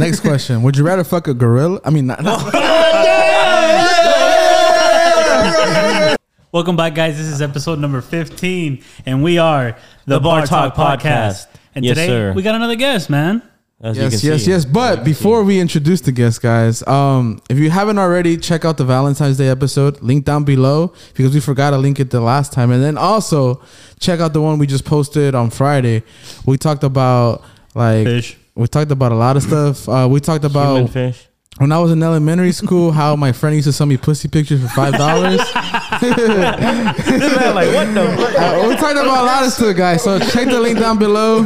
Next question: Would you rather fuck a gorilla? I mean, not, not- Welcome back, guys. This is episode number 15, and we are the, Bar, Talk, Podcast. And Yes, today sir. we got another guest, man. As yes, yes, see. yes. But before we introduce the guest, guys, um, if you haven't already, check out the Valentine's Day episode. Link down below because we forgot to link it the last time, and then also check out the one we just posted on Friday. We talked about like Fish. We talked about a lot of stuff. Uh, we talked Human about fish. when I was in elementary school how my friend used to send me pussy pictures for five dollars. like what the? Uh, we talked about a lot of stuff, guys. So check the link down below.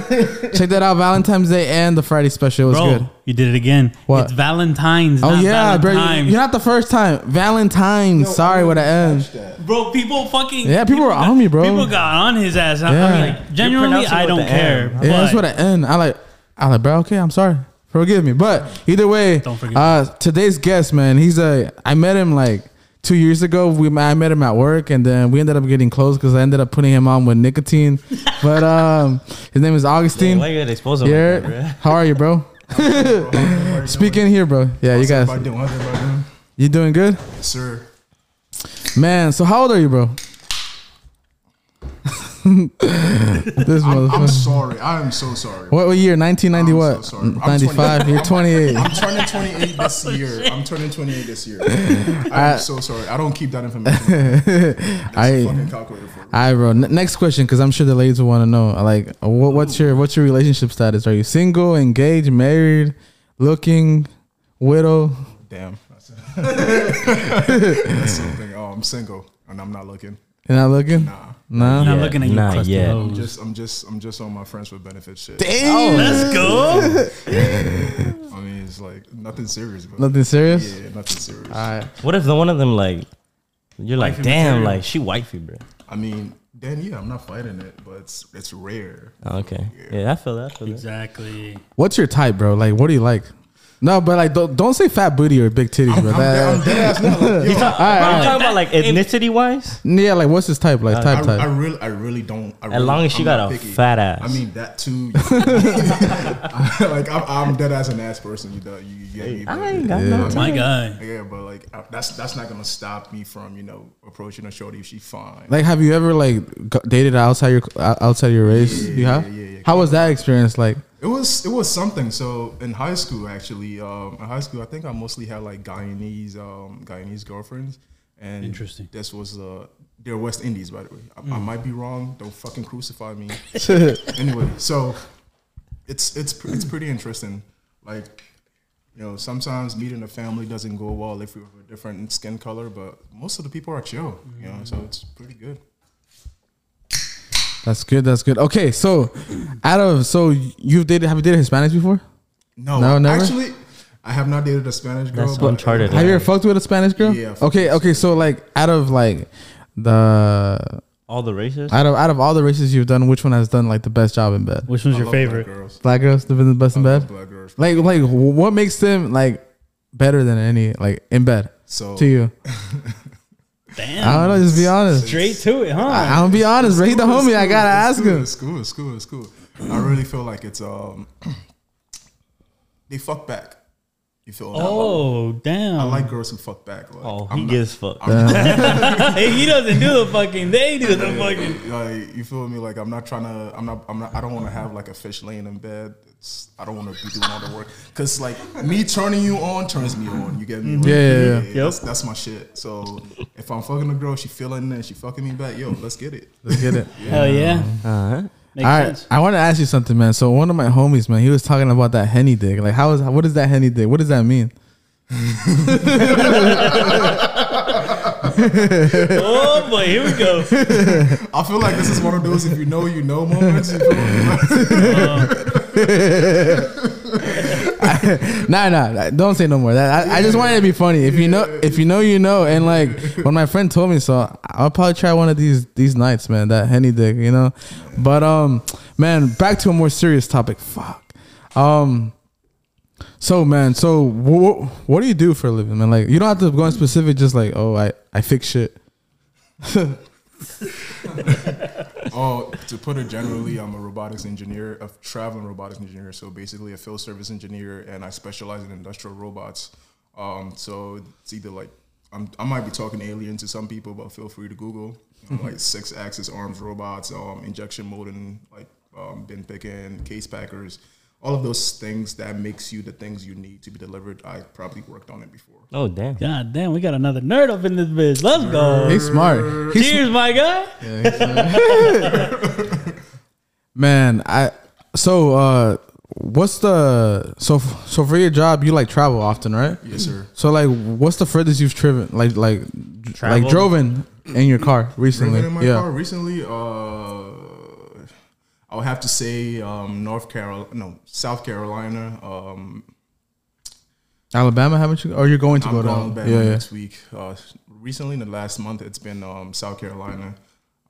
Check that out. Valentine's Day and the Friday special. It was Bro, good. you did it again. What? It's Valentine's. Oh not yeah, bro. Valentine's. You're not the first time. Valentine's. Sorry what I N. Bro, people fucking. Yeah, people were got- on me, bro. People got on his ass. I- Yeah. I mean, like, genuinely, I don't care. M. Yeah, that's but- what an N. I like. I like, bro. Okay, I'm sorry. Forgive me. But either way, Don't forgive uh, today's guest, man. He's a. I met him like two years ago. We I met him at work, and then we ended up getting close because I ended up putting him on with nicotine. but um, his name is Augustine. Why you gotta expose him? Yeah. Like that, bro? How are you, bro? Speak in here, bro. Yeah, you guys. everybody doing? How's everybody doing? You doing good, Yes, sir. man? So how old are you, bro? this I'm, I'm sorry. I am so sorry. What, what year? 1990 I'm what? so sorry. 95. You're 28. I'm turning 28 this year. I'm turning 28 this year. I- I'm so sorry. I don't keep that information. That's I- a fucking calculator for me. All right, bro. N- next question, because I'm sure the ladies will want to know. Like, what, what's your what's your relationship status? Are you single, engaged, married, looking, widow? Damn. That's, that's something. Oh, I'm single and I'm not looking. You're not looking? Nah. Nah. I'm not Yeah, looking at you, not crusty yet. hoes. I'm oh. just, I'm just, I'm just on my friends with benefits shit. Damn. Oh, let's go. I mean, it's like nothing serious, but Nothing serious. yeah, nothing serious. All right. What if the one of them like? You're like, Wifey damn, material. like she wifey, bro. I mean, then yeah, I'm not fighting it, but it's it's rare. Oh, okay. Yeah, I feel that. I feel that. Exactly. What's your type, bro? Like, what do you like? No, but like, don't, don't say fat booty or big titties, bro. I'm, That- I'm dead ass now. Like, yo, all right, Are you all right. talking about like ethnicity wise? Yeah, like, what's his type? Like, uh, type, I, type. I really, I really don't. I As long as she I'm got a picky. fat ass. I mean that too. like I'm, I'm dead as an ass person. You know, you, you get me. I ain't got Yeah. no My time. guy. Yeah, but like I- that's that's not gonna stop me from you know approaching a shorty if she's fine. like, have you ever like g- dated outside your outside your race? Yeah, you have. yeah, yeah, yeah. How was that experience? Like, It was it was something. So in high school, actually, um, in high school, I think I mostly had like Guyanese um, Guyanese girlfriends, and Interesting. This was uh, they're West Indies, by the way. I, I might be wrong. Don't fucking crucify me. anyway, so it's it's pr- it's pretty interesting. Like you know, sometimes meeting a family doesn't go well if you're a different skin color, but most of the people are chill. You know, so it's pretty good. That's good. That's good. Okay, so out of so you've dated have you dated Hispanics before? No, No, never? actually, I have not dated a Spanish girl. That's but- uncharted. Have you ever fucked with a Spanish girl? Yeah, I fucked Okay, okay. So like, out of like the All the races. out of out of all the races you've done, which one has done like the best job in bed? Which one's I your love black favorite? girls. Black girls have been the best in I love bed. black girls. Like like what makes them like better than any like in bed So to you? Damn. I don't know. Just be honest. Straight to it, huh? I, I'm be honest, bro. He the It's homie. I gotta ask cool, him. It's cool. It's cool. It's cool. I really feel like it's um, they fuck back. You feel? me? oh, damn. I like girls who fuck back. Like, oh, I'm he not- fucked. fuck. hey, he doesn't do the fucking. They do the fucking. Like you feel me? Like I'm not trying to. I'm not. I'm not. I don't want to have like a fish laying in bed. It's, I don't want to be doing all the work because like me turning you on turns me on. You get me? Like, Yeah, yeah, yeah. That's, that's my shit. So if I'm fucking a girl, she feeling it, she fucking me back. Yo, let's get it. Let's get it. Hell yeah. Uh-huh. Makes All right, sense. I want to ask you something, man. So one of my homies, man, he was talking about that henny dick. Like, how is what is that henny dick? What does that mean? Oh boy, here we go. I feel like this is one of those if you know you know moments. You feel me? Nah, nah, don't say no more. That I, I just wanted to be funny. If you know, if you know, you know. And like when my friend told me, so I'll probably try one of these these nights, man. That henny dick, you know. But um, man, back to a more serious topic. Fuck. Um. So man, so what what do you do for a living, man? Like you don't have to go in specific. Just like oh, I I fix shit. Oh, to put it generally, I'm a robotics engineer, a traveling robotics engineer. So basically, a field service engineer, and I specialize in industrial robots. Um, so it's either like I'm, I might be talking alien to some people, but feel free to Google you know, like six axis arms robots, um, injection molding, like um, bin picking, case packers, all of those things that makes you the things you need to be delivered. I probably worked on it before. Oh damn. God damn, we got another nerd up in this bitch. Let's go. He's smart. He's Cheers, my guy. Man, I so uh what's the so so for your job you like travel often, right? Yes, sir. So like what's the furthest you've driven like like like driven in your car recently? Driven in my yeah. car recently, uh, I would have to say um, North Carolina, no, South Carolina. Um, Alabama haven't you or you're going to I'm go down? back Yeah, yeah. next week. Uh, recently, in the last month, it's been um, South Carolina.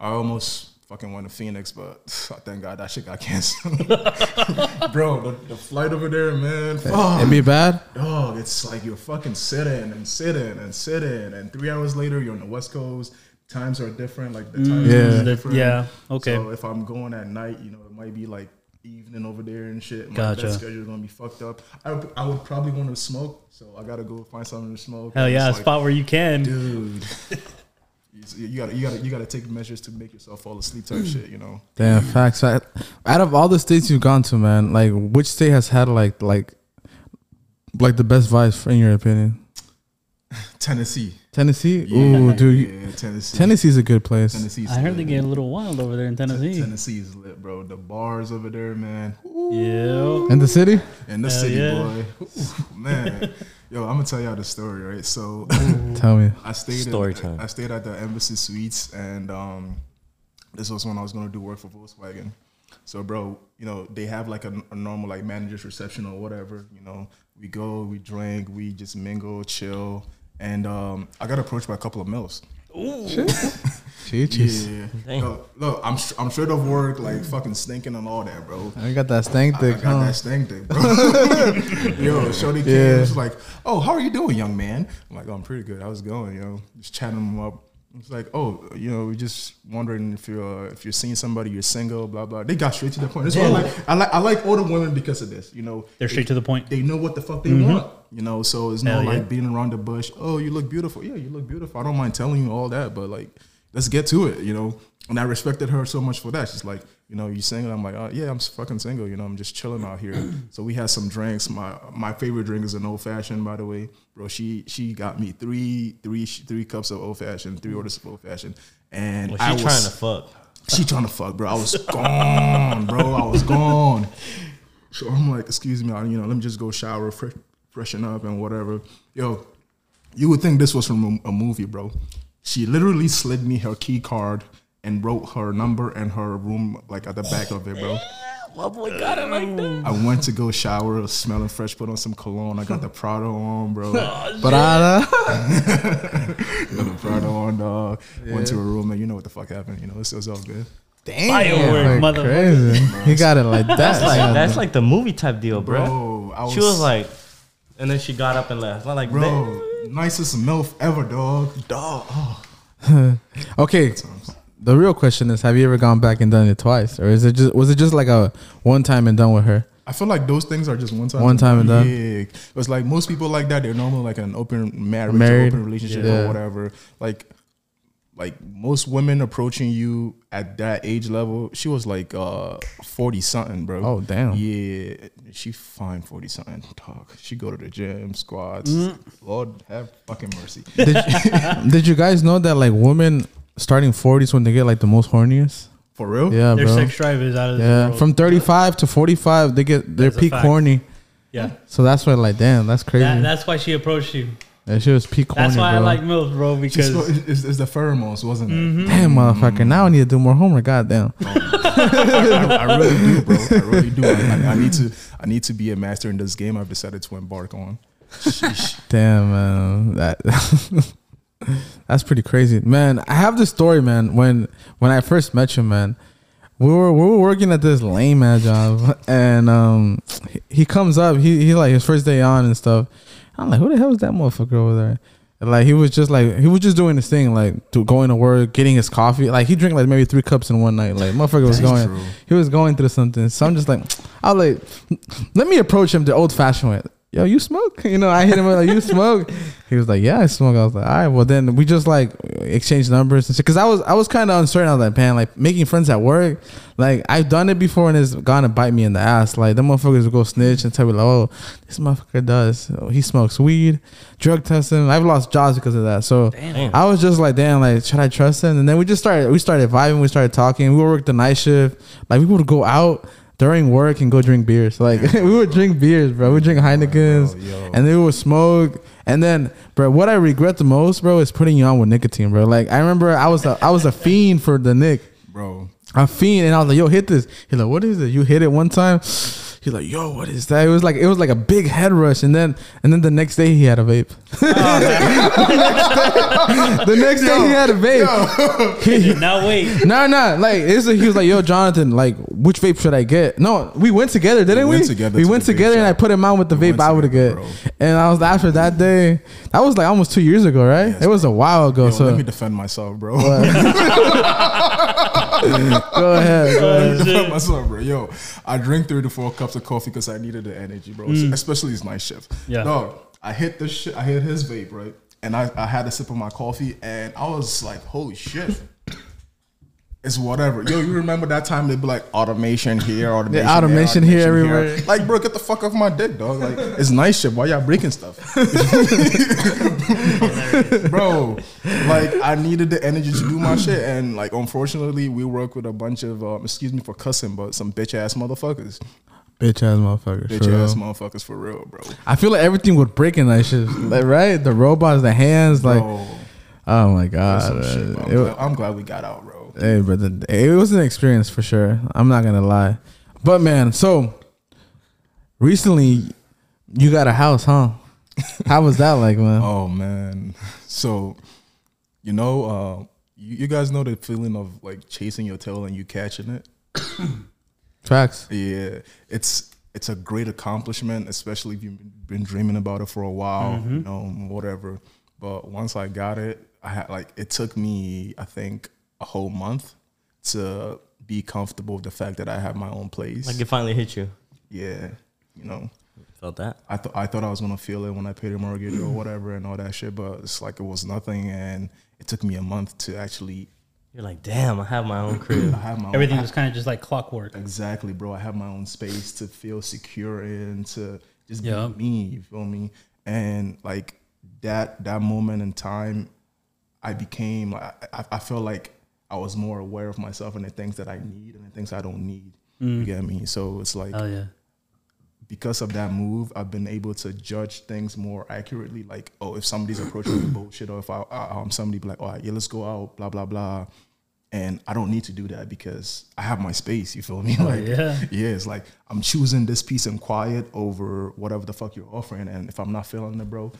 I almost fucking went to Phoenix, but thank God that shit got canceled. Bro, the, the flight over there, man. Fuck. It'd be bad? Dog, it's like you're fucking sitting and sitting and sitting, and three hours later you're on the West Coast. Times are different, like the mm. time Yeah. is different. Yeah, okay. So if I'm going at night, you know, it might be like evening over there and shit. My Gotcha. bed schedule is gonna be fucked up. I would, I would probably want to smoke, so I gotta go find something to smoke. Hell yeah, a like, spot where you can. dude. You you gotta, you gotta, you gotta take measures to make yourself fall asleep, type shit. You know, Damn facts. I, out of all the states you've gone to, man, like which state has had like like like the best vibes in your opinion? Tennessee. Tennessee? Yeah, Ooh, dude. you- yeah, Tennessee. Tennessee's a good place. Tennessee's I heard lit. they get a little wild over there in Tennessee. Tennessee is lit, bro. The bars over there, man. Yeah. In the city? In the Hell city, yeah. boy. Ooh, man. Yo, I'm gonna tell y'all the story, right? So Tell me. I stayed Story at, time. I stayed at the Embassy Suites, and um, this was when I was gonna do work for Volkswagen. So, bro, you know they have like a, a normal like manager's reception or whatever. You know, we go, we drink, we just mingle, chill, and um, I got approached by a couple of mills. Cheeches. Yeah, Damn. Yo, look, I'm str- I'm straight off work, like fucking stinking and all that, bro. I got that stank I dick, got huh? that stank dick, bro. Yo, Shorty came Yeah. and was like, "Oh, how are you doing, young man?" I'm like, "Oh, I'm pretty good. How's it going?" You know, just chatting him up. It's like, "Oh, you know, we're just wondering if you're uh, if you're seeing somebody, you're single, blah blah." They got straight to the point. That's why I like I like I like older women because of this. You know, They're straight to the point. they know what the fuck they want. You know, so it's not Hell yeah. like beating around the bush. Oh, you look beautiful. Yeah, you look beautiful. I don't mind telling you all that, but like, let's get to it. You know, and I respected her so much for that. She's like, you know, you single? I'm like, oh, yeah, I'm fucking single. You know, I'm just chilling out here. so we had some drinks. My my favorite drink is an old fashioned, by the way, bro. She she got me three three three cups of old fashioned, three orders of old fashioned, and Was I she was trying to fuck? she trying to fuck, bro. I was gone, bro. I was gone. So I'm like, excuse me, I- you know, let me just go shower, fresh, freshen up, and whatever. Yo, you would think this was from a, a movie, bro. She literally slid me her key card and wrote her number and her room like at the back of it, bro. My boy got it like that. I went to go shower, smelling fresh, put on some cologne. I got the Prada on, bro. Oh, Prada. got uh, the Prada on, dog. Went to her room, and you know what the fuck happened. You know, it's, it's all good. Damn. Firework, like motherfucker. He got it like that. That's like that's like the movie type deal, bro. Bro, I She was like, and then she got up and left. I'm like, bro. Bro, nicest MILF ever, dog. Dog. Oh. Okay. The real question is, have you ever gone back and done it twice, or is it just was it just like a one time and done with her? I feel like those things are just one time. One time and done. Yeah. It's like most people like that, they're normally like an open marriage, Married. open relationship Yeah. or whatever. Like like most women approaching you at that age level, she was like uh 40 something, bro. Oh, damn. Yeah. She fine 40 something. Dog. She go to the gym, squats. Mm. Lord have fucking mercy. Did, did you guys know that like women starting forties when they get like the most horniest? For real? Yeah, Their bro. sex drive is out of Yeah, world. from thirty five to forty five, they get their That's peak fact. horny. yeah. So that's why, like, damn, that's crazy. That, That, that's why she approached you. Shit was peak horny, That's why bro. I like MILF, bro, Just, because it's, it's the pheromones, wasn't it? damn, motherfucker. Now I need to do more homework. Goddamn. I, I really do, bro. I really do. I, I- I need to. I need to be a master in this game. I've decided to embark on. Sheesh. Damn, man. That that's pretty crazy, man. I have this story, man. When when I first met you, man, we were we were working at this lame ass job, and um, he, he comes up. He he like his first day on and stuff. I'm like, who the hell is that motherfucker over there? Like he was just like he was just doing his thing, like to going to work, getting his coffee. Like he drank like maybe three cups in one night. Like motherfucker was going, true. he was going through something. So I'm just like, I was like, let me approach him the old fashioned way. Yo, you smoke? You know, I hit him with like, you smoke? He was like, yeah, I smoke. I was like, all right. Well, then we just like exchanged numbers and shit. Cause I was I was kind of uncertain. I was like, man, like making friends at work. Like I've done it before and it's gone to bite me in the ass. Like them motherfuckers will go snitch and tell me like, oh, this motherfucker does. Oh, he smokes weed, drug testing. I've lost jobs because of that. So Damn. I was just like, damn, like should I trust him? And then we just started we started vibing. We started talking. We would work the night shift. Like we would go out during work and go drink beers. Like we would drink beers, bro. We would drink Heinekens Bro, yo. and then we would smoke. And then, bro, what I regret the most, bro, is putting you on with nicotine, bro. Like I remember I was a I was a fiend for the Nick. bro. A fiend, and I was like, "Yo, hit this." He's like, "What is it?" You hit it one time. He's like, "Yo, what is that?" It was like it was like a big head rush, and then and then the next day he had a vape. Oh, the next day he had a vape. He- now wait. no, no, like it's a, he was like, "Yo, Jonathan, like, which vape should I get?" No, we went together, didn't we? went together We to went together, and I put him on with the We vape I would together, get. bro. And I was after that day. That was like almost two years ago, right? Yes, it was a while ago. Yo, so let me defend myself, bro. go ahead. Go ahead. defend myself, bro. Yo, I drink three to four cups of coffee because I needed the energy, bro. Mm. Especially his night shift. Yeah. Dog, I hit this shit. I hit his vape, right? And I, I had a sip of my coffee, and I was like, holy shit. It's whatever. Yo, you remember that time they'd be like automation here, automation, there, automation here everywhere. Like, bro, get the fuck off my dick, dog. Like, it's nice shit. Why y'all breaking stuff? bro, like I needed the energy to do my shit, and like unfortunately, we work with a bunch of um, excuse me for cussing, but some bitch ass motherfuckers, Bitch ass motherfucker. bitch for real. ass motherfuckers for real, bro. I feel like everything would break in that shit. Like, right? The robots, the hands, like, Bro, oh my god. shit, I'm, glad, I'm glad we got out, bro. Hey, but it was an experience for sure. I'm not gonna lie. But man, so recently you got a house, huh? How was that like, man? Oh man, so you know, uh, you, you guys know the feeling of like chasing your tail and you catching it. Facts. Yeah, it's it's a great accomplishment, especially if you've been dreaming about it for a while, you know, whatever. But once I got it, I had like it took me, I think, a whole month to be comfortable with the fact that I have my own place. Like it finally hit you. yeah, you know, Felt that. I thought I thought I was gonna feel it when I paid a mortgage or whatever and all that shit, but it's like it was nothing, and it took me a month to actually. You're like, damn, I have my own crib. I have my Everything own, was kind of just like clockwork. Exactly, bro. I have my own space to feel secure in, to just Yeah. be me. You feel me? And like that that moment in time, I became like I, I felt like I was more aware of myself and the things that I need and the things I don't need. You get me? So it's like Oh yeah. because of that move, I've been able to judge things more accurately. Like, oh, if somebody's approaching me bullshit, or if I, I um somebody be like, all right, yeah, let's go out, blah blah blah, and I don't need to do that because I have my space. You feel me? Like, yeah. yeah, it's like I'm choosing this peace and quiet over whatever the fuck you're offering, and if I'm not feeling it, bro,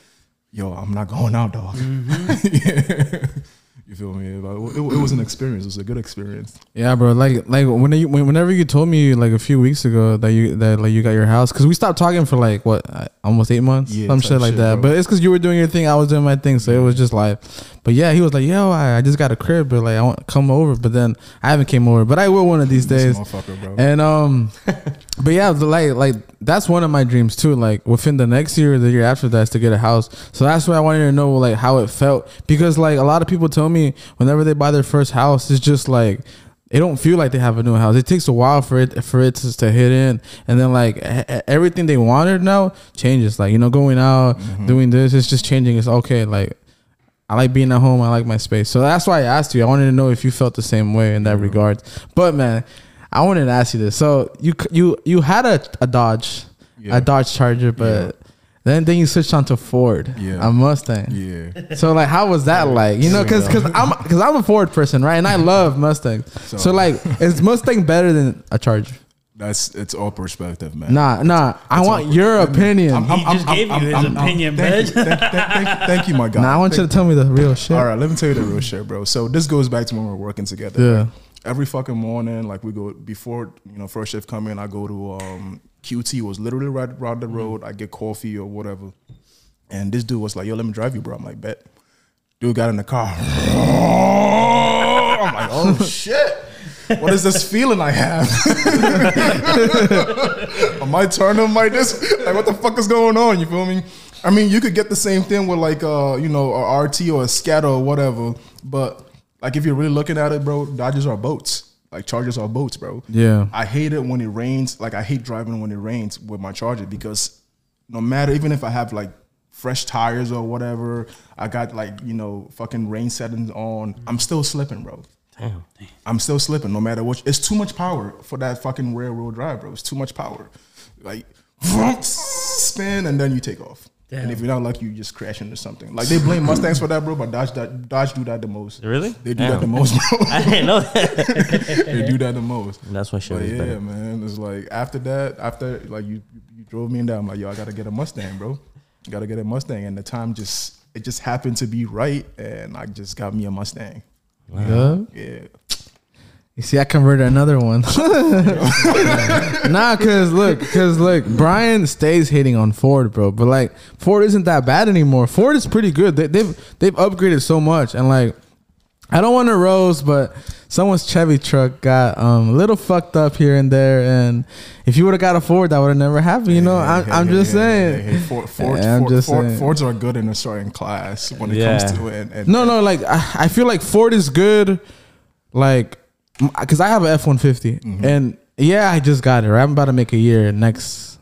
yo, I'm not going out, dog. yeah. You feel me? It, it was an experience. It was a good experience. Yeah, bro. Like, like when you, whenever you told me like a few weeks ago that you that like you got your house, because we stopped talking for like what uh, almost eight months, Yeah, some shit like shit, that. bro. But it's because you were doing your thing, I was doing my thing, so it was just like. But yeah, he was like, "Yo, I, I just got a crib, but like I want to come over." But then I haven't came over, but I will one of these days. bro. And um, but yeah, the, like like that's one of my dreams too. Like within the next year, or the year after that, is to get a house. So that's why I wanted to know like how it felt because like a lot of people tell me whenever they buy their first house, it's just like they don't feel like they have a new house. It takes a while for it for it to, to hit in, and then like everything they wanted now changes. Like you know, going out, mm-hmm. doing this, it's just changing. It's okay. Like I like being at home. I like my space. So that's why I asked you. I wanted to know if you felt the same way in that mm-hmm. regard. But man, I wanted to ask you this. So you you you had a, a Dodge, Yeah. a Dodge Charger, but then then you switched on to Ford, Yeah. a Mustang. yeah. So like, how was that like? You know, because because I'm because I'm a Ford person, right? And I love Mustangs. So, So- like, is Mustang better than a Charger? That's it's all perspective, man. Nah, nah. I It's want your opinion. I'm- He just gave you his opinion, thank, bitch. you, thank, thank, thank, thank you, my guy. nah, I want you to tell me the real shit. All right, let me tell you the real shit, bro. So this goes back to when we are working together. Yeah. right? Every fucking morning, like we go before you know first shift come in, I go to um QT was literally right around the road. I get coffee or whatever, And this dude was like, "Yo, let me drive you, bro." I'm like, "Bet." Dude got in the car. I'm like, "Oh shit." What is this feeling I have? Am I turning like this? Like, what the fuck is going on? You feel me? I mean, you could get the same thing with like, uh, you know, a RT or a scatter or whatever. But like, if you're really looking at it, bro, Dodgers are boats. Like Chargers are boats, bro. Yeah. I hate it when it rains. Like I hate driving when it rains with my Charger because no matter, even if I have like fresh tires or whatever, I got like you know fucking rain settings on. I'm still slipping, bro. Damn. I'm still slipping no matter what. It's too much power for that fucking rear-wheel drive, bro. It's too much power. Like spin and then you take off. And if you're not lucky, you just crash into something. Like they blame Mustangs for that, bro, but Dodge that Dodge do that the most. Really? They do that the most, bro. I didn't know that. they do that the most. That's what shit But was yeah, better. man, it's like after that, after like you you drove me in there, I'm like, yo, I gotta get a Mustang, bro. Gotta get a Mustang, and the time just it just happened to be right, and I just got me a Mustang. Yeah. Yeah, You see, I converted another one. nah, cause look, cause look, Brian stays hating on Ford, bro. But like, Ford isn't that bad anymore. Ford is pretty good. They, they've they've upgraded so much, and like, I don't want to roast, but someone's Chevy truck got um, a little fucked up here and there. And if you would have got a Ford, that would have never happened. You know, I'm, I'm just saying. Hey, hey, Ford, Ford, I'm just Ford- saying. Fords are good in a certain class when it Yeah. comes to it. And, and No, no, like I, I feel like Ford is good, like because I have an F one fifty, Mm-hmm. and yeah, I just got it. Right? I'm about to make a year next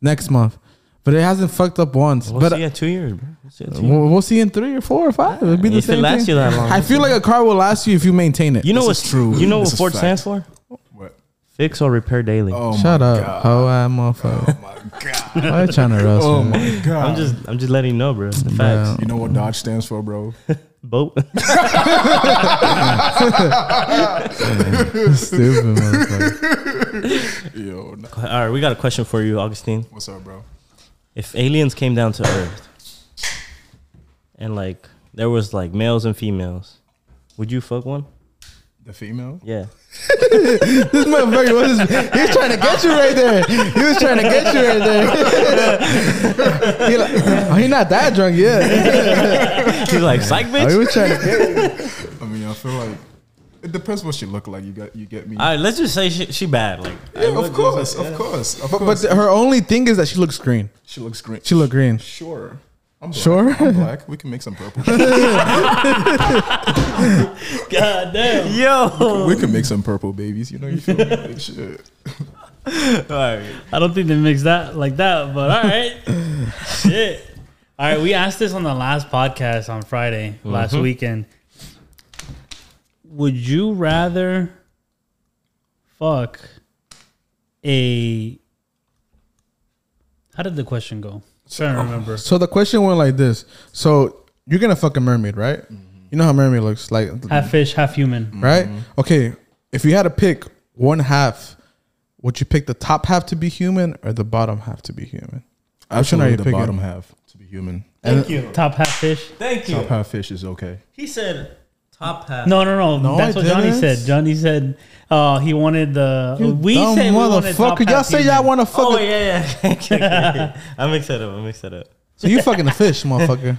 next month, but it hasn't fucked up once. We'll but see in two years, bro. We'll see in two years. we'll, we'll see in three or four or five. It'll be the If it same lasts thing. you that long, I feel like a car will last you if you maintain it. You know This what's is true. You know This what is Ford fact. stands for? what? Fix or repair daily. Oh Shut my up, God. ho ass motherfucker. Oh my god. Why you trying to roast Oh me? my god. I'm just I'm just letting you know, bro. The Yeah. facts. You know what Dodge stands for, bro? Boat. Stupid motherfucker. Yo, no. All right, we got a question for you, Augustine. what's up, bro? If aliens came down to Earth and like there was like males and females, would you fuck one? The female? Yeah. This motherfucker was he was trying to get you right there. He was trying to get you right there. he like, oh, he not that drunk yet. He's like, psych, Oh, he was trying to get you. I mean, I feel like it depends what she look like. You got, you get me. All right, let's just say she, she bad. Like, yeah, of course, of course, of But, course. but her only thing is that she looks green. she looks green. She look green. Sure. I'm black. Sure? I'm black. We can make some purple. God damn. Yo. we can make some purple babies. You know, you feel me? Like, shit. All right. I don't think they mix that like that, but all right. Shit. All right, we asked this on the last podcast on Friday last mm-hmm. weekend. Would you rather fuck a How did the question go? Trying to oh. remember. So the question went like this. So you're gonna fuck a mermaid, right? Mm-hmm. You know how mermaid looks like, Half fish, half human. right? Mm-hmm. Okay. If you had to pick one half, would you pick the top half to be human or the bottom half to be human? Which one are you the picking? bottom half to be human. Thank you. Top half fish. Thank you. Top half fish is okay. He said top half. No, no, no. No, That's I what Johnny didn't. said. Johnny said uh, he wanted the. You we dumb said we wanted top motherfucker. Y'all half say y'all want to fuck. Oh a- yeah, yeah. Okay, okay. I mixed that up. I mixed that up. So you fucking a fish, motherfucker.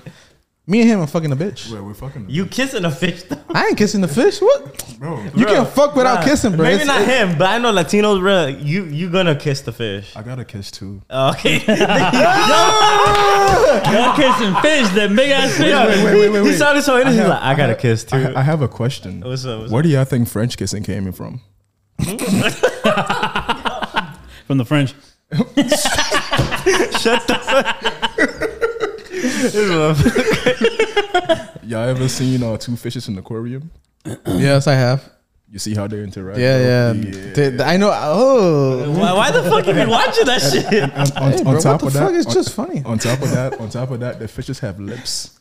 Me and him are fucking a bitch. Wait, we're fucking. You kissing a fish though? I ain't kissing the fish. What? bro. You Bro, can fuck without nah, kissing, bro. Maybe It's- not it- him, but I know Latinos, bro. You you gonna kiss the fish? I got a kiss too. Oh, okay. Y'all kissing fish, that big ass fish. Yeah, wait, wait, wait, He wait. sounded so innocent. He's like, I got a have- kiss too. I, I have a question. What's up? What's Where do y'all think French kissing came from? From the French. Y'all ever seen uh, two fishes in the aquarium? yes, I have. You see how they interact? Yeah, bro? yeah. Th- I know. Oh, why, why the fuck you been watching that shit? And on, Hey, on bro, what top the of fuck? that, It's on- just funny. On top of that, on top of that, the fishes have lips.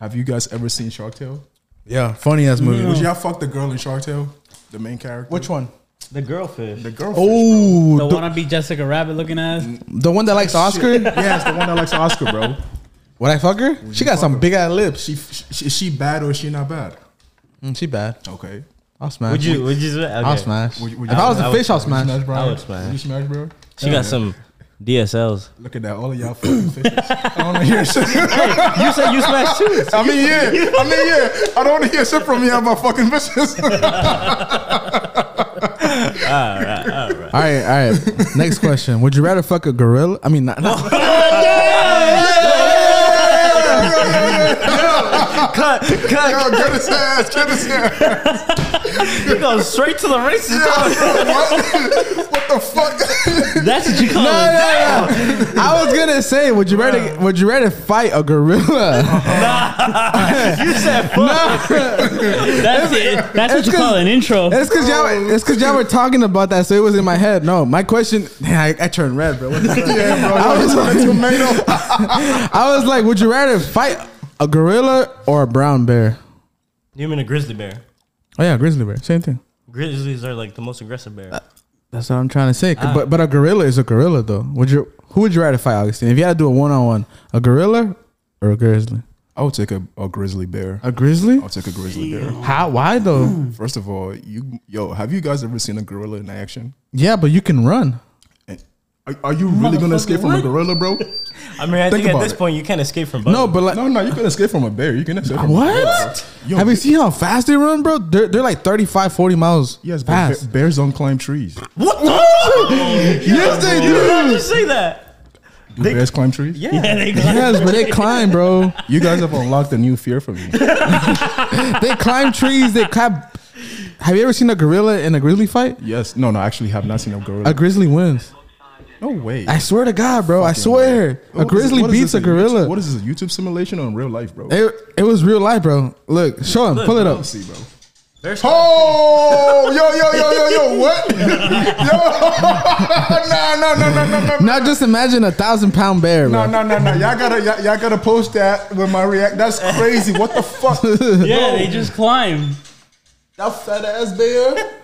Have you guys ever seen Shark Tale? yeah, funny ass movie. Would y'all fuck the girl in Shark Tale? The main character. Which one? The girlfish. The girl. Oh, The the, wanna be Jessica Rabbit looking ass. the one that likes Oscar. yes, the one that likes Oscar, bro. Would I fuck her? She got some her? big ass lips. She, she is she bad or is she not bad? Mm, she bad. Okay. I'll smash. Would you? Would you? Okay. I'll smash. Would you- would if you- I was I a would- fish, I'll smash. smash, bro? I would smash. Would you smash, bro? She got some DSLs. Look at that, all of y'all fucking fishes. I don't want to hear shit. You said you smashed two. I mean, yeah. I mean, yeah. I don't want to hear shit from y'all about fucking fishes. All right, all right. All right, all right. Next question: Would you rather fuck a gorilla? I mean, not, not- Cut, cut. Yo, get his ass, get his ass. You go straight to the racist. What, what the fuck? That's what you call No, it. no, no. I was gonna say, would you rather? Would you rather fight a gorilla? nah, You said fuck. That's it. That's what you call an intro. It's because y'all. Oh. It's because y'all were talking about that, so it was in my head. No, my question. I, I turned red, bro. What the fuck? yeah, bro. I was like, tomato. I was like, would you rather fight a gorilla or a brown bear? You mean a grizzly bear? Oh yeah, grizzly bear, same thing. Grizzlies are like the most aggressive bear. Uh, that's what I'm trying to say. Ah. But but a gorilla is a gorilla though. Would you? Who would you rather fight, Augustine? If you had to do a one on one, a gorilla or a grizzly? I would take a, a grizzly bear. A grizzly? I'll take a grizzly bear. How? Why though? First of all, you yo, have you guys ever seen a gorilla in action? Yeah, but you can run. And Are, are you really gonna escape from a gorilla, bro? I mean, I Think think, at this it. point you can't escape from both. No, but like. No, no, you can escape from a bear. You can escape from A gorilla, What? bro. Yo, Have you seen how fast they run, bro? They're, they're like 35, 40 miles Yes, fast. ba- bears don't climb trees. what? The? yes, they You heard do. me say that? Do They- bears climb trees? Yeah. Yeah, they got Yes, but they climb, bro. You guys have unlocked a new fear for me. They climb trees. They climb. Have you ever seen a gorilla in a grizzly fight? yes. No, no, I actually have not seen a gorilla. A grizzly wins. No way. I swear to God, bro. I Fucking swear. way. A What is- grizzly what is beats this, a gorilla. What is this? A YouTube simulation or in real life, bro? It, it was real life, bro. Look, show him. Look, Pull it up. Let's see, bro. Bears- Oh, yo, yo, yo, yo, yo, what? yo, no, no, no, no, no, no. Now just imagine a thousand pound bear, No, bro. no, no, no. Y'all gotta, y'all, y'all gotta post that with my react. That's crazy. What the fuck? Yeah, they just climb. that fat ass bear.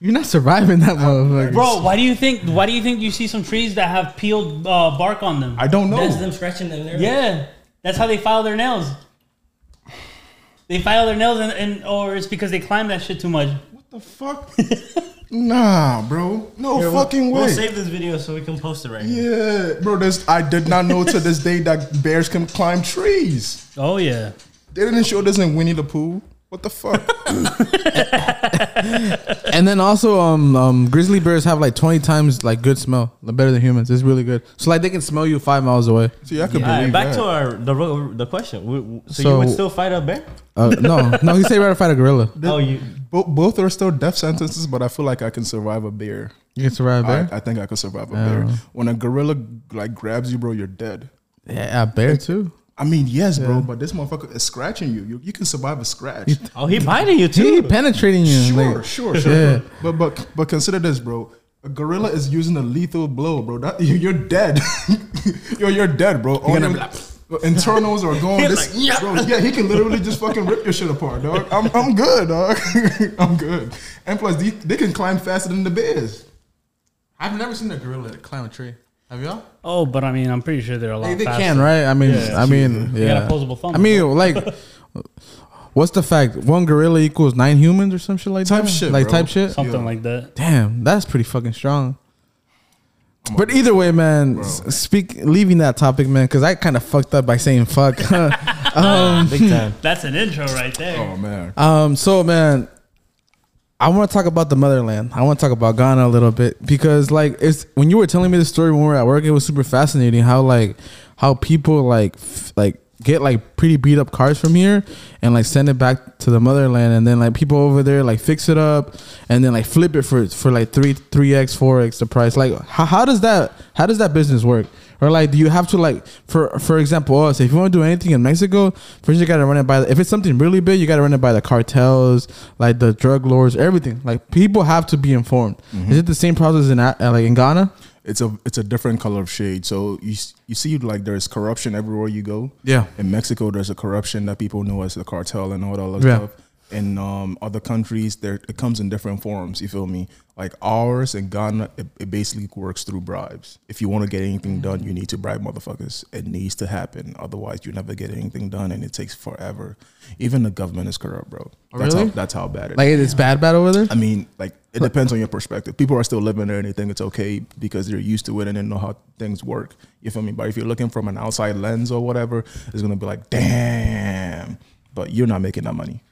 You're not surviving that motherfucker. Bro, why do you think? Why do you think you see some trees that have peeled uh, bark on them? I don't know. That's them scratching their nerves. Yeah, that's how they file their nails. They file their nails, and, and or it's because they climb that shit too much. What the fuck? nah, bro. No Here, we'll- fucking way. We'll save this video so we can post it right here. yeah, bro. There's, I did not know to this day that bears can climb trees. Oh yeah, They didn't show this in Winnie the Pooh. What the fuck? And then also, um, um, grizzly bears have like 20 times like good smell, better than humans. It's really good. So like they can smell you five miles away. See, I could All right, believe back that. to our the the question. W- w- So, So- you would still fight a bear? Uh, no, no, he said rather fight a gorilla. Oh, you Bo- both are still death sentences, but I feel like I can survive a bear. You can survive a I, bear. I think I could survive a Yeah. bear. When a gorilla like grabs you, bro, you're dead. yeah, a bear too. I mean, yes, bro, but this motherfucker is scratching you. You, you can survive a scratch. oh he biting you too. He penetrating you. Sure, like- sure, sure. Yeah. But but but consider this, bro. A gorilla is using a lethal blow, bro. That you- you're dead. you're you're dead, bro. All gonna your internals are going. This, like, yeah. bro, yeah, he can literally just fucking rip your shit apart, dog. I'm I'm good, dog. I'm good. And plus, they, they can climb faster than the bears. I've never seen a gorilla climb a tree. Have y'all? oh, but I mean, I'm pretty sure they're a lot They, they faster. can, right? I mean, Yeah. I mean, They got yeah. opposable thumbs. I mean, like, what's the fact? One gorilla equals nine humans or some shit like Type that. shit, like bro. type shit. something Yeah. like that. Damn, that's pretty fucking strong. But either way, man. s- Speak leaving that topic, man, because I kind of fucked up by saying fuck. um, Big time. That's an intro right there. Oh man. um, so man, I want to talk about the motherland. I want to talk about Ghana a little bit because, like, it's when you were telling me the story when we were at work, it was super fascinating how like how people like f- like get like pretty beat up cars from here and like send it back to the motherland and then like people over there like fix it up and then like flip it for for like three three x four x the price like how, how does that how does that business work or like do you have to like for for example us if you want to do anything in mexico first you gotta run it by the, if it's something really big you gotta run it by the cartels like the drug lords everything like people have to be informed is it the same process in uh, like in ghana It's a it's a different color of shade. So you you see like there's corruption everywhere you go. Yeah. In Mexico, there's a corruption that people know as the cartel and all that Yeah. stuff. In um, other countries, there it comes in different forms. You feel me? Like ours in Ghana, it, it basically works through bribes. If you want to get anything done, you need to bribe motherfuckers. It needs to happen. Otherwise, you never get anything done, and it takes forever. Even the government is corrupt, bro. That's Really? how that's how bad it is. Like it's bad, bad over there. I mean, like it depends on your perspective. People are still living there and they think it's okay because they're used to it and they know how things work. You feel me? But if you're looking from an outside lens or whatever, it's gonna be like, damn. But you're not making that money.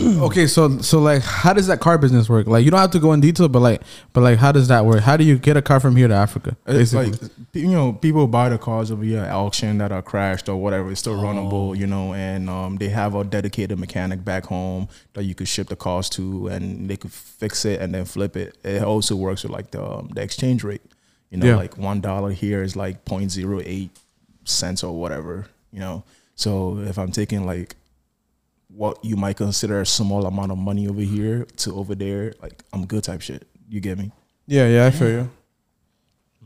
Okay, so so like, how does that car business work? Like, you don't have to go in detail, but like, but like, how does that work? How do you get a car from here to Africa? It's Basically, like you know, people buy the cars over here at auction that are crashed or whatever. It's still runnable, you know, and um, they have a dedicated mechanic back home that you could ship the cars to, and they could fix it and then flip it. It also works with like the um, the exchange rate. You know, Yeah. like one dollar here is like 0.08 cents or whatever. You know, so if I'm taking like what you might consider a small amount of money over here to over there, like I'm good type shit. You get me? yeah, yeah, I feel you.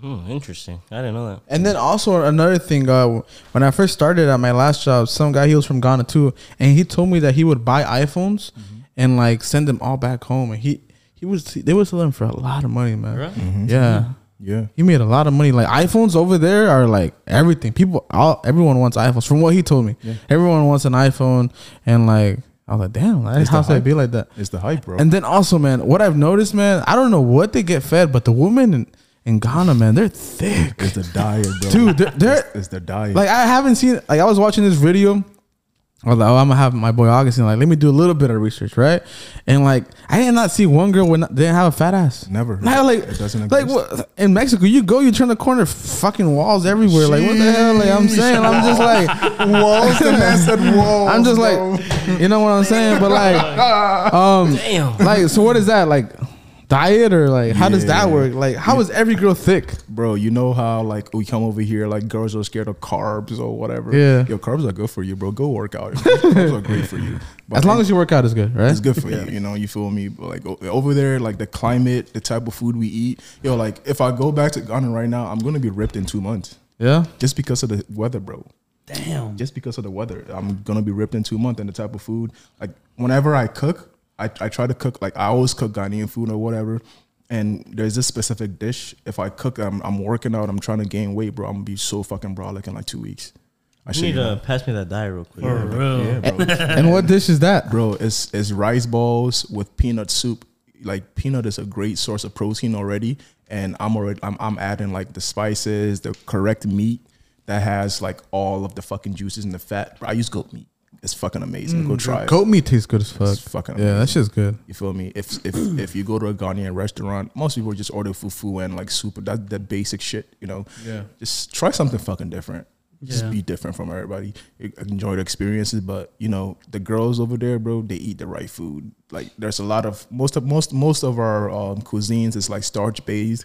Hmm, interesting. I didn't know that. And then also another thing, uh, when I first started at my last job, some guy he was from Ghana too, and he told me that he would buy iPhones and like send them all back home, and he he was they were selling for a lot of money, man. Right? Yeah, Yeah. he made a lot of money. Like iPhones over there are like everything. People, all everyone wants iPhones. From what he told me, Yeah. everyone wants an iPhone, and like I was like, damn, It's how the could it be like that? It's the hype, bro. And then also, man, what I've noticed, man, I don't know what they get fed, but the women in, in Ghana, man, they're thick. It's the diet, bro. Dude, they're- they're- it's, it's the diet. Like I haven't seen like I was watching this video. I was like, oh, I'm gonna have my boy Augustine. Like, let me do a little bit of research, right? And like, I did not see one girl when didn't have a fat ass. Never. Not like, It doesn't like exist. what in Mexico, you go, you turn the corner, fucking walls everywhere. Like, what the hell? Like, I'm saying, I'm just like, walls. The man said walls. I'm just bro. like, you know what I'm saying? But like, um, Damn. like, so what is that like? Diet or like how does that work? Like how is every girl thick? bro. You know how like we come over here, like girls are scared of carbs or whatever. Yeah. yo, carbs are good for you, bro. Go work out. carbs are great for you. But As long as you work out is good, right? it's good for you, you know. You feel me? But like over there, like the climate, the type of food we eat. Yo, like if I go back to Ghana right now, I'm gonna be ripped in two months Yeah. just because of the weather, bro. Damn. just because of the weather. I'm gonna be ripped in two months and the type of food. Like whenever I cook, I, I try to cook like I always cook Ghanaian food or whatever. And there's this specific dish. If I cook, I'm, I'm working out. I'm trying to gain weight, bro. I'm gonna be so fucking brolic in like two weeks. I You should need to pass me that diet real quick. For real. Yeah, bro. And what dish is that? bro, it's it's rice balls with peanut soup. Like peanut is a great source of protein already, and I'm already I'm, I'm adding like the spices, the correct meat that has like all of the fucking juices and the fat. Bro, I use goat meat. It's fucking amazing. Go try it. Goat meat tastes good as fuck. It's fucking yeah, that shit's good. You feel me? If if if you go to a Ghanaian restaurant, most people just order fufu and like soup. That that basic shit, you know. Yeah. Just try something fucking different. Just Yeah. be different from everybody. Enjoy the experiences, but you know the girls over there, bro. They eat the right food. Like there's a lot of most of most most of our um, cuisines is like starch based.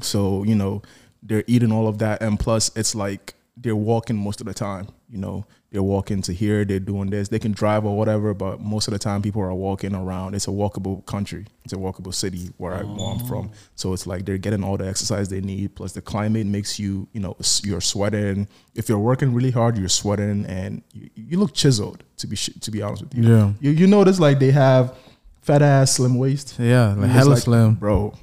So you know they're eating all of that, and plus it's like they're walking most of the time. You know they're walking to here, they're doing this. They can drive or whatever, but most of the time people are walking around. It's a walkable country. It's a walkable city where, I, where I'm from. So it's like they're getting all the exercise they need. Plus the climate makes you, you know, you're sweating. If you're working really hard, you're sweating, and you, you look chiseled. To be sh- to be honest with you, Yeah. You you notice like they have fat ass, slim waist. Yeah, like It's hella like, slim. bro.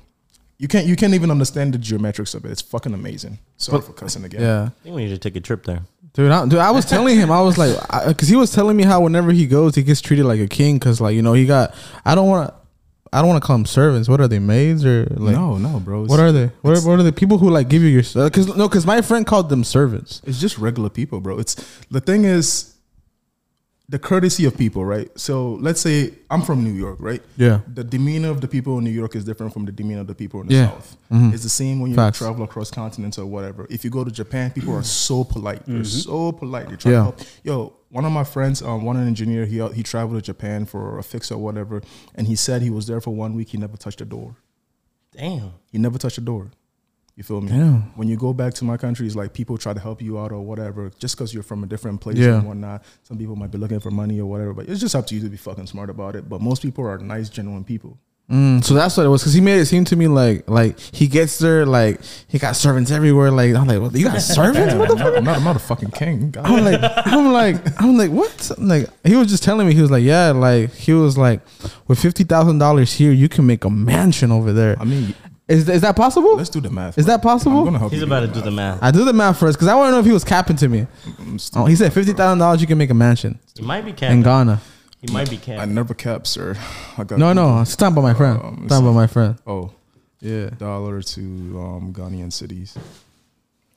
You can't you can't even understand the geometrics of it. It's fucking amazing. Sorry But- for cussing again. Yeah. I think we need to take a trip there. Dude, I, dude, I was telling him, I was like, because he was telling me how whenever he goes, he gets treated like a king. Because, like, you know, he got, I don't want to, I don't want to call them servants. What are they, maids or like? no, no, bro. What are they? What are, what are the people who like give you your? Because no, because my friend called them servants. It's just regular people, bro. It's the thing is the courtesy of people, right? So let's say I'm from New York, right? Yeah. The demeanor of the people in New York is different from the demeanor of the people in the Yeah. South. Mhm. It's the same when you Facts. travel across continents or whatever. If you go to Japan, people are so polite. They're so polite. They try Yeah. to help. Yo, one of my friends, um, one engineer, he he traveled to Japan for a fix or whatever, and he said he was there for one week. He never touched a door. Damn. He never touched a door. You feel me? Damn. When you go back to my country, it's like people try to help you out or whatever, just because you're from a different place Yeah. and whatnot. Some people might be looking for money or whatever, but it's just up to you to be fucking smart about it. But most people are nice, genuine people. Mm, so that's what it was because he made it seem to me like like he gets there like he got servants everywhere. Like I'm like, well, you got servants? What the I'm, not, I'm, not, I'm not a fucking king. God. I'm like, I'm like, I'm like, what? I'm like, he was just telling me, he was like, yeah, like, he was like, with fifty thousand dollars here, you can make a mansion over there. I mean, Is is that possible? let's do the math. Is bro. that possible? I'm gonna help He's you about to do the math. I do the math first because I want to know if he was capping to me. Oh, he said fifty thousand dollars, you can make a mansion He might be capping. in. Ghana. He might be capped. I capping. never kept, sir. I got No, no, Google. it's time by my friend. Um, It's talking about my friend. Oh, Yeah. dollar to um, Ghanaian cedis.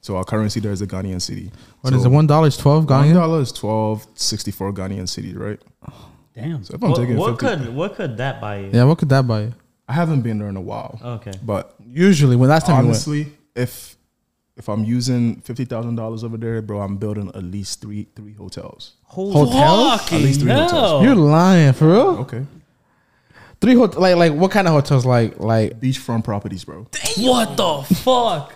So our currency there is a Ghanaian cedi. What so is it? One dollar is twelve One Ghanaian. dollar is twelve sixty four Ghanaian cedis, right? Damn. So if I'm What, taking what 50, could what could that buy you? Yeah, what could that buy you? I haven't been there in a while, Okay. but Usually, when last time you went. honestly, if if I'm using fifty thousand dollars over there, bro, I'm building at least three three hotels. Hotels? At least three hotels. You're lying for real. Okay, Three hot like like what kind of hotels? Like like. beachfront properties, bro. What the fuck?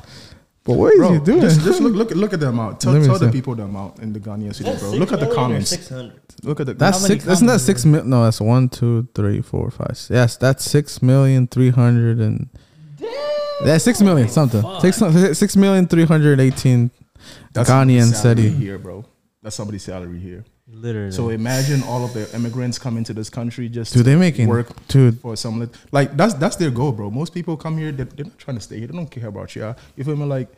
But what is Bro, he doing? just, just look look look at the amount. Tell, tell the people the amount in the Ghanaian cedi, bro. Look at the comments. Six hundred. Look at the. That's six. Isn't that comments six mil? No, that's one, two, three, four, five. six. Yes, that's six million three hundred and. Damn. That's six million something. Six six million three hundred eighteen. that's Ghanaian cedi. here, bro. That's somebody's salary here. Literally. So imagine all of the immigrants coming to this country just Dude, to they making work dude. for some like that's that's their goal, bro. Most people come here, they're, they're not trying to stay here. They don't care about you. You feel me? Like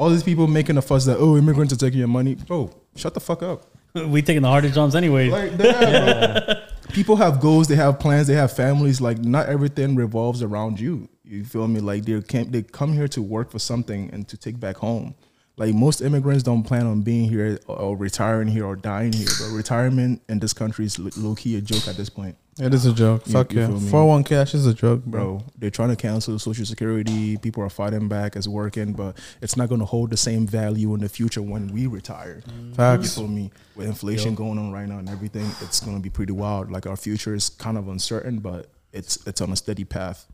all these people making a fuss that oh immigrants are taking your money, bro. Shut the fuck up. we taking the hardest jobs anyway. Like bro. people have goals, they have plans, they have families. Like not everything revolves around you. You feel me? Like they can they come here to work for something and to take back home. Like most immigrants don't plan on being here or, or retiring here or dying here. But retirement in this country is low key a joke at this point. It is a joke. You- Fuck you yeah. feel me? Four oh one k. That's just a joke, bro. bro. They're trying to cancel Social Security. People are fighting back as working, but it's not going to hold the same value in the future when we retire. You Facts. feel me? With inflation going on right now and everything, it's going to be pretty wild. Like our future is kind of uncertain, but it's it's on a steady path.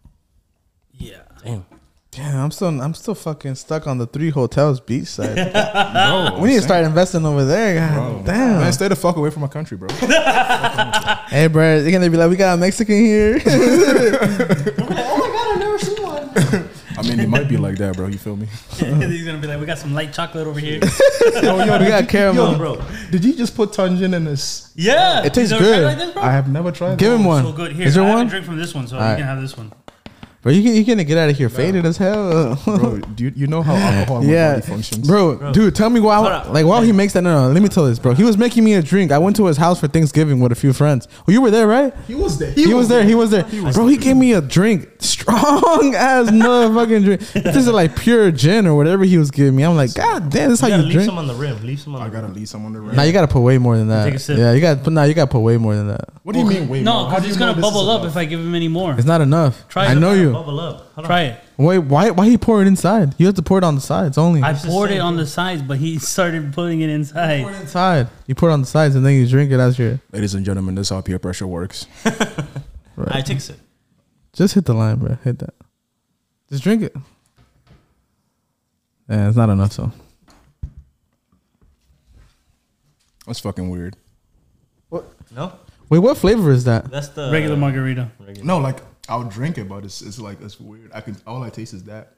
yeah. Damn. Damn, I'm still I'm still fucking stuck on the three hotels beachside. Bro, we need to start investing over there. God damn. Man, stay the fuck away from my country, bro. Hey, bro, they're gonna be like, we got a Mexican here. Like, oh my god, I never seen one. I mean, it might be like that, bro. You feel me? He's gonna be like, we got some light chocolate over here. oh, yo, we got caramel. Yo, bro, did you just put Tajín in this? yeah, It tastes You never tried good. Like this, bro? I have never tried. Give that. him one. So good. Here, Is there I have one? a drink from this one, so Alright. you can have this one. Bro, you can you gonna get out of here faded as hell. bro. Do you, you know how alcohol in my yeah, body functions? bro, dude, tell me why. Hold on. Like while he makes that, no, no, let me tell this, bro. He was making me a drink. I went to his house for Thanksgiving with a few friends. Oh, you were there, right? he was there. He, was there. He was there. bro, he gave me a drink, strong ass motherfucking drink. This is like pure gin or whatever he was giving me. I'm like, God damn, this is You how gotta you leave drink. some on the rim. Leave some on the rib. I the gotta rim. leave someone to Now you gotta put way more than that. Take a sip. Yeah, you got to put. Now you gotta put way more than that. What do you mean? Wait, No, because do it's you gonna bubble up if I give him any more. It's not enough. Try I it. know you. Bubble up. Hold on. Try it. Wait, why? Why he pour it inside? You have to pour it on the sides only. I poured it on the sides, but he started putting it inside. inside. You pour it on the sides and then you drink it as your. Ladies and gentlemen, this is how peer pressure works. I take a sip. Just hit the line, bro. Hit that. Just drink it. Yeah, it's not enough. So That's fucking weird. What? No, wait, what flavor is that? that's the Regular margarita. Regular. No, like I'll drink it, but it's it's like it's weird. I can all I taste is that.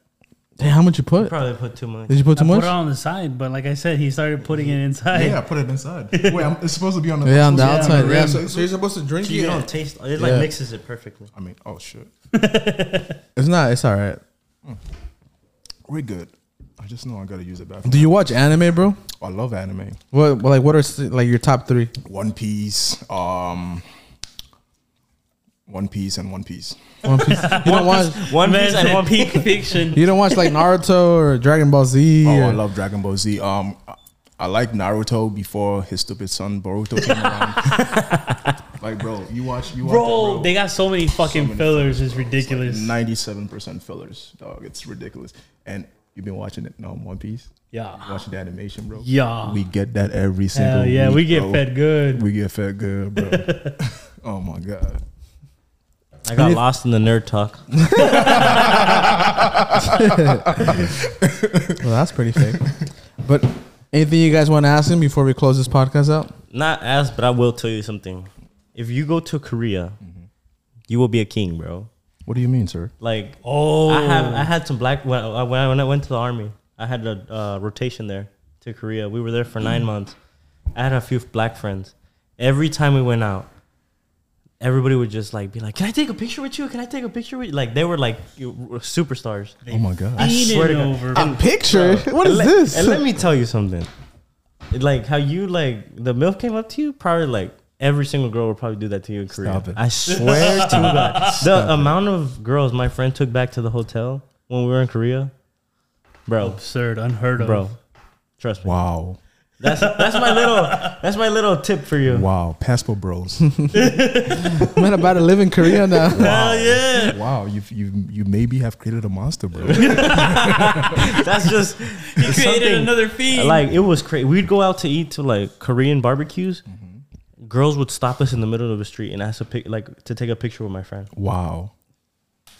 Hey, how much you put? Probably put too much. Did you put I too put it on the side, but like I said, he started putting it inside. Yeah, I put it inside. Wait, I'm, it's supposed to be on the. Yeah, on the Yeah, on outside. Yeah, rim. so, so you're supposed to drink So you it. don't taste. It like Yeah. mixes it perfectly. I mean, oh shit, It's not. It's all right. we're good. I just know I gotta use it back. Do you watch anime, bro? I love anime. What like what are s- like your top three? One Piece, um, One Piece, and One Piece. One Piece. You don't watch. One piece and one piece. fiction. You don't watch like Naruto or Dragon Ball Z. Oh, or- I love Dragon Ball Z. Um, I like Naruto before his stupid son Boruto came around. like, bro, you watch, you watch, Bro, that, they got so many fucking many fillers. It's ridiculous. Ninety-seven percent fillers, dog. It's ridiculous. And you've been watching it, no One Piece. Yeah. Watching the animation, bro. Yeah. we get that every single. Hell yeah, week, we get bro. fed good. We get fed good, bro. oh my god. I got lost in the nerd talk. Well, that's pretty fake. but anything you guys want to ask him before we close this podcast out? Not ask, but I will tell you something. If you go to Korea, you will be a king, bro. What do you mean, sir? Like Oh, I have I had some black when I, when I when I went to the army. I had a uh, rotation there to Korea. We were there for nine months. I had a few black friends. Every time we went out, everybody would just like be like, "Can I take a picture with you? Can I take a picture with you?" Like they were like you- superstars. Oh my god. I Beat swear to God. over. A picture? What And let- this? And let me tell you something. Like how you like the milf came up to you, probably like every single girl would probably do that to you in Korea. Stop it. I swear to God. The amount of girls my friend took back to the hotel when we were in Korea, bro, absurd, unheard of. bro, trust me. Wow. That's that's my little that's my little tip for you. Wow. Passport bros. Man, about to live in Korea now. Hell yeah! wow. You you you maybe have created a monster, bro. That's just He created another feed. like it was crazy. We'd go out to eat to like Korean barbecues. Mm-hmm. Girls would stop us in the middle of the street and ask a pic, like to take a picture with my friend. wow.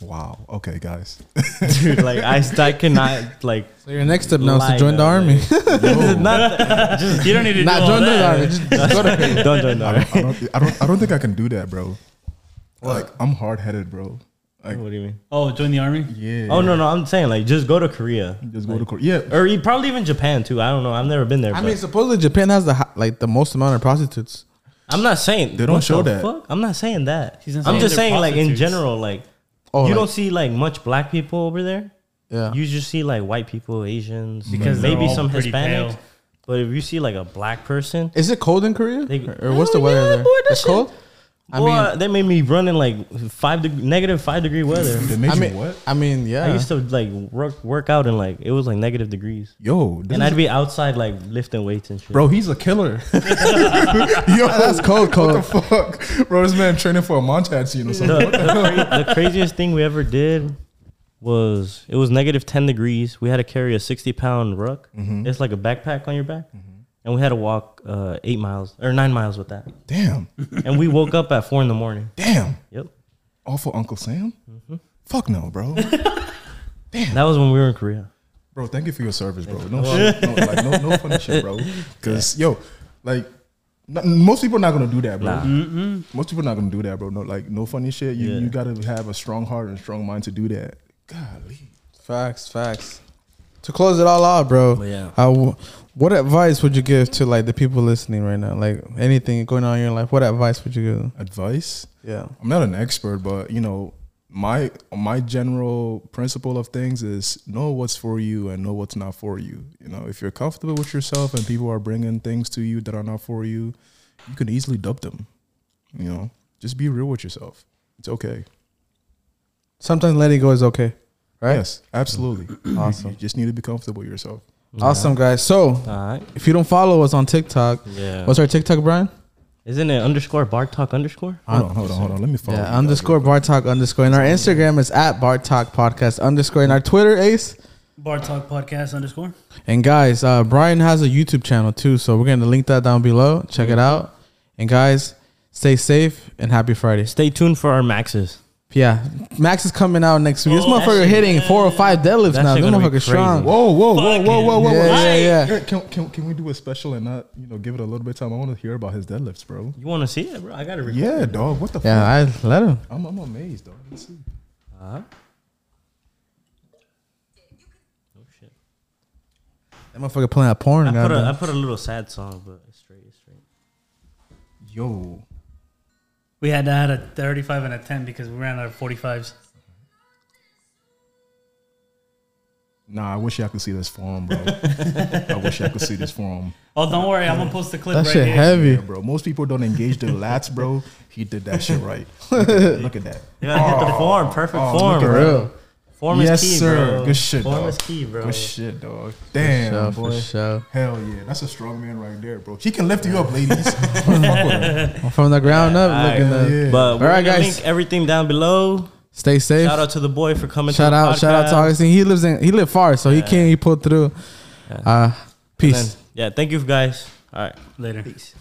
Wow. Okay, guys. Dude, like I, I cannot like So your next step now is to join the army. it. not just you don't need to Not do all join the that. army. Just, just go to don't join the I army. don't, I don't I don't I don't think I can do that, bro. Like I'm hard headed, bro. Like What do you mean? Oh, join the army. yeah. Oh no, no, I'm saying like just go to Korea Just go to Korea. Yeah. or you- probably even Japan too. I don't know. I've never been there. I but mean, supposedly Japan has the like the most amount of prostitutes. I'm not saying They don't show the that. Fuck? I'm not saying that. He's not I'm just saying like in general, like Oh, you like- don't see like much black people over there. Yeah. You just see like white people, Asians, Because maybe some Hispanics. pale. But if you see like a black person, Is it cold in Korea? They- or, or what's the oh, weather yeah, there? boy, it's shit- cold. I boy, mean, they made me run in like five deg- negative five degree weather. They made I you mean, what? I mean, yeah. I used to like work work out in like it was like negative degrees, Yo, and I'd be outside like lifting weights and shit. bro, he's a killer. Yo, That's cold, What cold. the fuck, bro? This man training for a Montage scene or something. the, cra- the craziest thing we ever did was it was negative 10 degrees we had to carry a 60 pound ruck Mm-hmm. it's like a backpack on your back and we had to walk uh, eight miles or nine miles with that Damn, and we woke up at four in the morning damn. yep All for Uncle Sam? Mm-hmm. Fuck no, bro. Damn. That was when we were in korea Bro, thank you for your service, bro. No shit, no, like no, no funny shit, bro. Cause yo, like, not, most people are not gonna do that, bro. Nah. Most people are not gonna do that, bro. No, like no funny shit. You Yeah. you gotta have a strong heart and strong mind to do that. Golly, Facts, facts. To close it all out, bro. But yeah. What advice would you give to like the people listening right now? Like anything going on in your life, what advice would you give? advice. Yeah. I'm not an expert, but you know, my my general principle of things is know what's for you and know what's not for you. You know, if you're comfortable with yourself and people are bringing things to you that are not for you, you can easily dump them. You know, just be real with yourself. It's okay. Sometimes letting go is okay, right? Yes, absolutely. Awesome. You just need to be comfortable with yourself. Awesome, guys. So all right if you don't follow us on TikTok, yeah what's our TikTok, Brian? isn't it underscore bar talk underscore Hold on, hold on, hold on. Let me follow. you Yeah, underscore real Bar Talk underscore. And our Instagram is at Bar Talk Podcast underscore. And our Twitter, Ace. Bar Talk Podcast underscore. And guys, uh, Brian has a YouTube channel too, so we're gonna link that down below. Check it out. And guys, stay safe and happy Friday. stay tuned for our maxes Yeah, Max is coming out next week. This Oh, that motherfucker shit- hitting four or five deadlifts that now. shit This gonna be motherfucker strong. crazy. Whoa, whoa, whoa, whoa, whoa, whoa! Yeah, yeah, yeah. Eric, Can, can, can we do a special and not you know give it a little bit of time? I want to hear about his deadlifts, bro. you want to see it bro i gotta record Yeah, it. dog. What the Yeah, fuck? I let him. I'm, I'm amazed, dog. Let's see. uh-huh. oh shit That motherfucker playing that porn. I put, a, I goddamn. put a little sad song but it's straight it's straight Yo, We had to add a 35 and a 10 because we ran out of 45s. nah. I wish y'all could see this form, bro. I wish y'all could see this form. Oh, don't worry. I'm going to post the clip That right shit here. heavy. Yeah, bro. Most people don't engage their lats, bro. He did that shit right. Look at, look at that. You gotta hit the oh. form, perfect oh, form, look at For bro. Real. Form yes, is key, sir. bro. Good shit, Form dog. is key, bro. Good shit, dog. For Damn, sure, boy. for sure. Hell yeah, that's a strong man right there, bro. He can lift you up, ladies. Fuck with. From the ground up, Alright, looking hell at. yeah. But Alright, guys. link everything down below. Stay safe. Shout out to the boy for coming. Shout to the out, shout out to podcast. Augustine. He lives in he lived far, so he Yeah. can't he pulled through. Yeah. Uh peace. then- yeah, thank you guys. All right. Later. Peace.